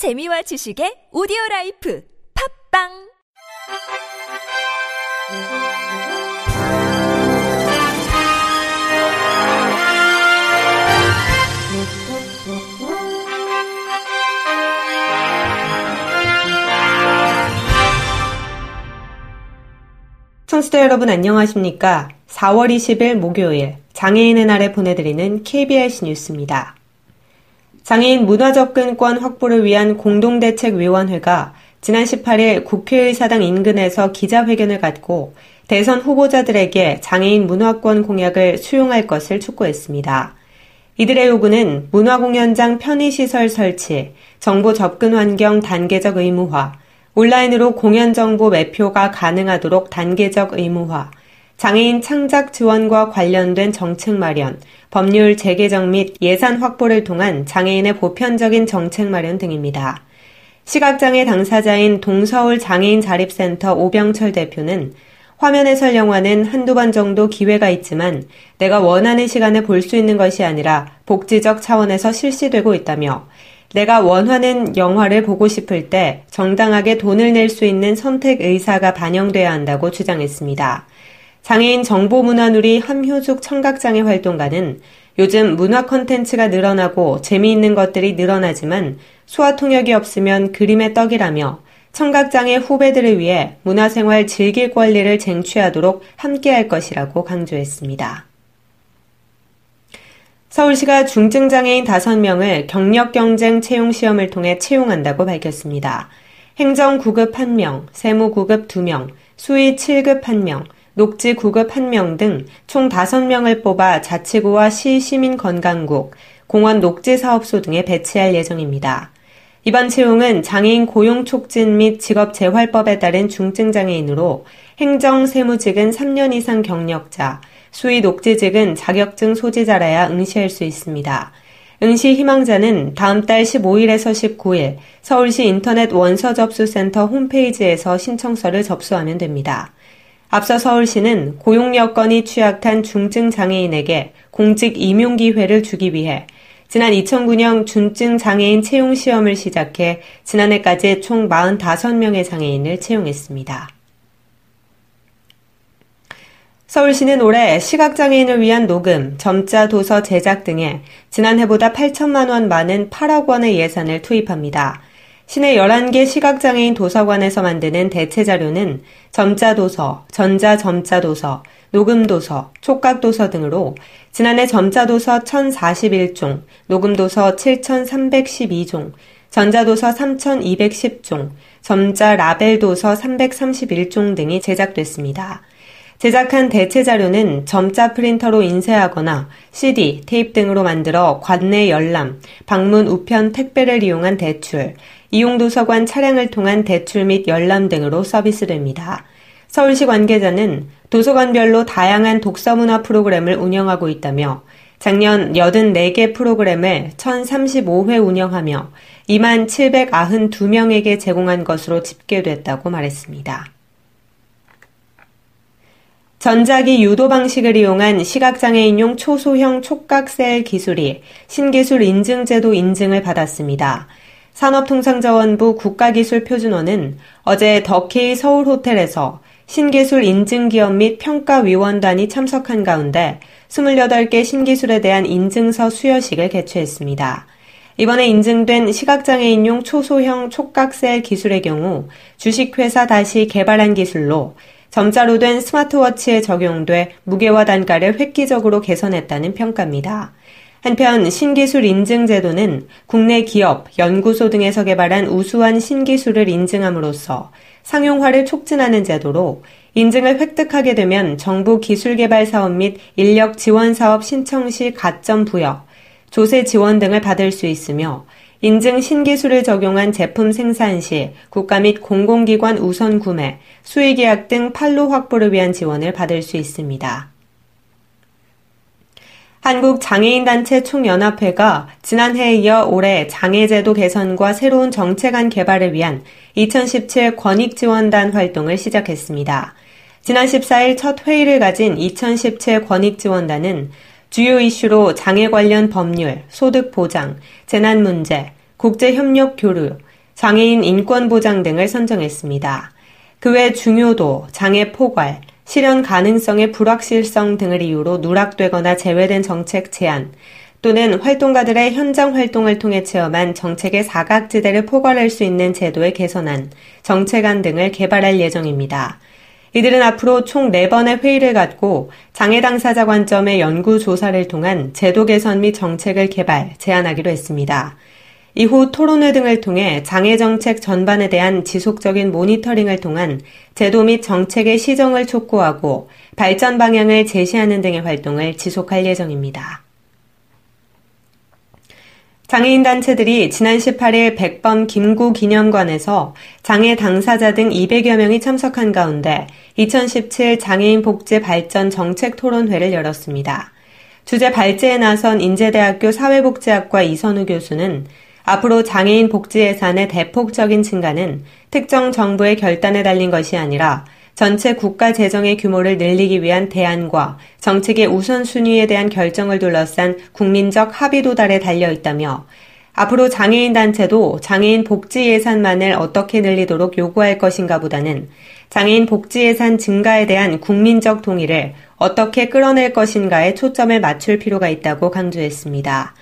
재미와 지식의 오디오 라이프 팟빵 청취자 여러분 안녕하십니까? 4월 20일 목요일 장애인의 날에 보내드리는 KBS 뉴스입니다. 장애인 문화 접근권 확보를 위한 공동대책위원회가 지난 18일 국회의사당 인근에서 기자회견을 갖고 대선 후보자들에게 장애인 문화권 공약을 수용할 것을 촉구했습니다. 이들의 요구는 문화공연장 편의시설 설치, 정보 접근 환경 단계적 의무화, 온라인으로 공연 정보 매표가 가능하도록 단계적 의무화, 장애인 창작 지원과 관련된 정책 마련, 법률 재개정 및 예산 확보를 통한 장애인의 보편적인 정책 마련 등입니다. 시각장애 당사자인 동서울 장애인 자립센터 오병철 대표는 화면에 설 영화는 한두 번 정도 기회가 있지만 내가 원하는 시간에 볼 수 있는 것이 아니라 복지적 차원에서 실시되고 있다며 내가 원하는 영화를 보고 싶을 때 정당하게 돈을 낼 수 있는 선택 의사가 반영돼야 한다고 주장했습니다. 장애인 정보문화누리 함효숙 청각장애 활동가는 요즘 문화 컨텐츠가 늘어나고 재미있는 것들이 늘어나지만 소화 통역이 없으면 그림의 떡이라며 청각장애 후배들을 위해 문화생활 즐길 권리를 쟁취하도록 함께할 것이라고 강조했습니다. 서울시가 중증장애인 5명을 경력경쟁 채용시험을 통해 채용한다고 밝혔습니다. 행정 9급 1명, 세무 9급 2명, 수의 7급 1명, 녹지 9급 1명 등 총 5명을 뽑아 자치구와 시 시민건강국, 공원 녹지사업소 등에 배치할 예정입니다. 이번 채용은 장애인 고용 촉진 및 직업 재활법에 따른 중증 장애인으로 행정 세무직은 3년 이상 경력자, 수의 녹지직은 자격증 소지자라야 응시할 수 있습니다. 응시 희망자는 다음 달 15일에서 19일 서울시 인터넷 원서 접수센터 홈페이지에서 신청서를 접수하면 됩니다. 앞서 서울시는 고용 여건이 취약한 중증 장애인에게 공직 임용 기회를 주기 위해 지난 2009년 중증 장애인 채용 시험을 시작해 지난해까지 총 45명의 장애인을 채용했습니다. 서울시는 올해 시각장애인을 위한 녹음, 점자 도서 제작 등에 지난해보다 8천만 원 많은 8억 원의 예산을 투입합니다. 시내 11개 시각장애인 도서관에서 만드는 대체 자료는 점자도서, 전자점자도서, 녹음도서, 촉각도서 등으로 지난해 점자도서 1041종, 녹음도서 7312종, 전자도서 3210종, 점자 라벨도서 331종 등이 제작됐습니다. 제작한 대체 자료는 점자 프린터로 인쇄하거나 CD, 테이프 등으로 만들어 관내 열람, 방문 우편 택배를 이용한 대출, 이용도서관 차량을 통한 대출 및 열람 등으로 서비스됩니다. 서울시 관계자는 도서관별로 다양한 독서문화 프로그램을 운영하고 있다며 작년 84개 프로그램을 1035회 운영하며 2만 792명에게 제공한 것으로 집계됐다고 말했습니다. 전자기 유도 방식을 이용한 시각장애인용 초소형 촉각셀 기술이 신기술 인증제도 인증을 받았습니다. 산업통상자원부 국가기술표준원은 어제 더케이 서울호텔에서 신기술 인증기업 및 평가위원단이 참석한 가운데 28개 신기술에 대한 인증서 수여식을 개최했습니다. 이번에 인증된 시각장애인용 초소형 촉각셀 기술의 경우 주식회사 다시 개발한 기술로 점자로 된 스마트워치에 적용돼 무게와 단가를 획기적으로 개선했다는 평가입니다. 한편 신기술 인증 제도는 국내 기업, 연구소 등에서 개발한 우수한 신기술을 인증함으로써 상용화를 촉진하는 제도로 인증을 획득하게 되면 정부 기술 개발 사업 및 인력 지원 사업 신청 시 가점 부여, 조세 지원 등을 받을 수 있으며 인증 신기술을 적용한 제품 생산 시 국가 및 공공기관 우선 구매, 수의 계약 등 판로 확보를 위한 지원을 받을 수 있습니다. 한국장애인단체 총연합회가 지난해에 이어 올해 장애제도 개선과 새로운 정책안 개발을 위한 2017 권익지원단 활동을 시작했습니다. 지난 14일 첫 회의를 가진 2017 권익지원단은 주요 이슈로 장애 관련 법률, 소득 보장, 재난 문제, 국제 협력 교류, 장애인 인권 보장 등을 선정했습니다. 그 외 중요도, 장애 포괄, 실현 가능성의 불확실성 등을 이유로 누락되거나 제외된 정책 제안, 또는 활동가들의 현장 활동을 통해 체험한 정책의 사각지대를 포괄할 수 있는 제도의 개선안, 정책안 등을 개발할 예정입니다. 이들은 앞으로 총 4번의 회의를 갖고 장애 당사자 관점의 연구 조사를 통한 제도 개선 및 정책을 개발, 제안하기로 했습니다. 이후 토론회 등을 통해 장애 정책 전반에 대한 지속적인 모니터링을 통한 제도 및 정책의 시정을 촉구하고 발전 방향을 제시하는 등의 활동을 지속할 예정입니다. 장애인 단체들이 지난 18일 백범 김구 기념관에서 장애 당사자 등 200여 명이 참석한 가운데 2017 장애인 복지 발전 정책 토론회를 열었습니다. 주제 발제에 나선 인제대학교 사회복지학과 이선우 교수는 앞으로 장애인 복지 예산의 대폭적인 증가는 특정 정부의 결단에 달린 것이 아니라 전체 국가 재정의 규모를 늘리기 위한 대안과 정책의 우선순위에 대한 결정을 둘러싼 국민적 합의 도달에 달려 있다며 앞으로 장애인 단체도 장애인 복지 예산만을 어떻게 늘리도록 요구할 것인가 보다는 장애인 복지 예산 증가에 대한 국민적 동의를 어떻게 끌어낼 것인가에 초점을 맞출 필요가 있다고 강조했습니다.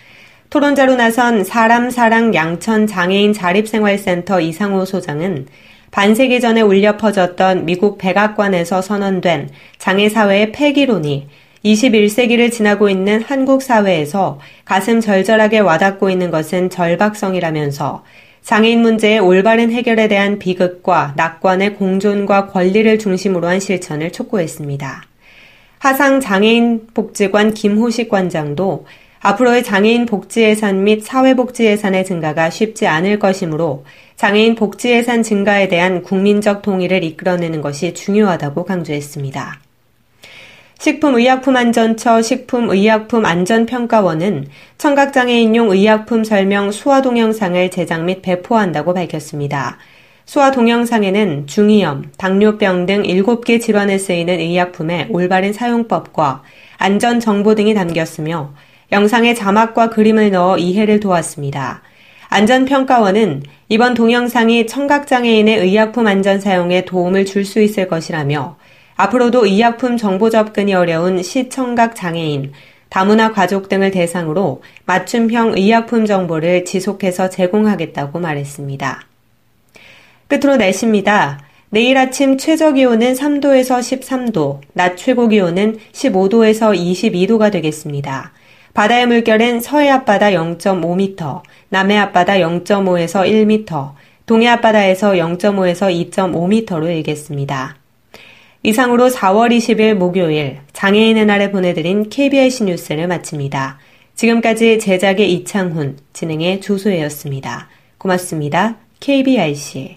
토론자로 나선 사람 사랑 양천 장애인 자립생활센터 이상호 소장은 반세기 전에 울려 퍼졌던 미국 백악관에서 선언된 장애사회의 폐기론이 21세기를 지나고 있는 한국 사회에서 가슴 절절하게 와닿고 있는 것은 절박성이라면서 장애인 문제의 올바른 해결에 대한 비극과 낙관의 공존과 권리를 중심으로 한 실천을 촉구했습니다. 하상 장애인 복지관 김호식 관장도 앞으로의 장애인 복지 예산 및 사회복지 예산의 증가가 쉽지 않을 것이므로 장애인 복지 예산 증가에 대한 국민적 동의를 이끌어내는 것이 중요하다고 강조했습니다. 식품의약품안전처 식품의약품안전평가원은 청각장애인용 의약품 설명 수화 동영상을 제작 및 배포한다고 밝혔습니다. 수화 동영상에는 중이염, 당뇨병 등 7개 질환에 쓰이는 의약품의 올바른 사용법과 안전 정보 등이 담겼으며 영상에 자막과 그림을 넣어 이해를 도왔습니다. 안전평가원은 이번 동영상이 청각장애인의 의약품 안전 사용에 도움을 줄 수 있을 것이라며 앞으로도 의약품 정보 접근이 어려운 시청각 장애인, 다문화 가족 등을 대상으로 맞춤형 의약품 정보를 지속해서 제공하겠다고 말했습니다. 끝으로 날씨입니다. 내일 아침 최저 기온은 3도에서 13도, 낮 최고 기온은 15도에서 22도가 되겠습니다. 바다의 물결은 서해 앞바다 0.5m, 남해 앞바다 0.5에서 1m, 동해 앞바다에서 0.5에서 2.5m로 일겠습니다. 이상으로 4월 20일 목요일 장애인의 날에 보내드린 KBIC 뉴스를 마칩니다. 지금까지 제작의 이창훈, 진행의 조소혜였습니다. 고맙습니다. KBIC.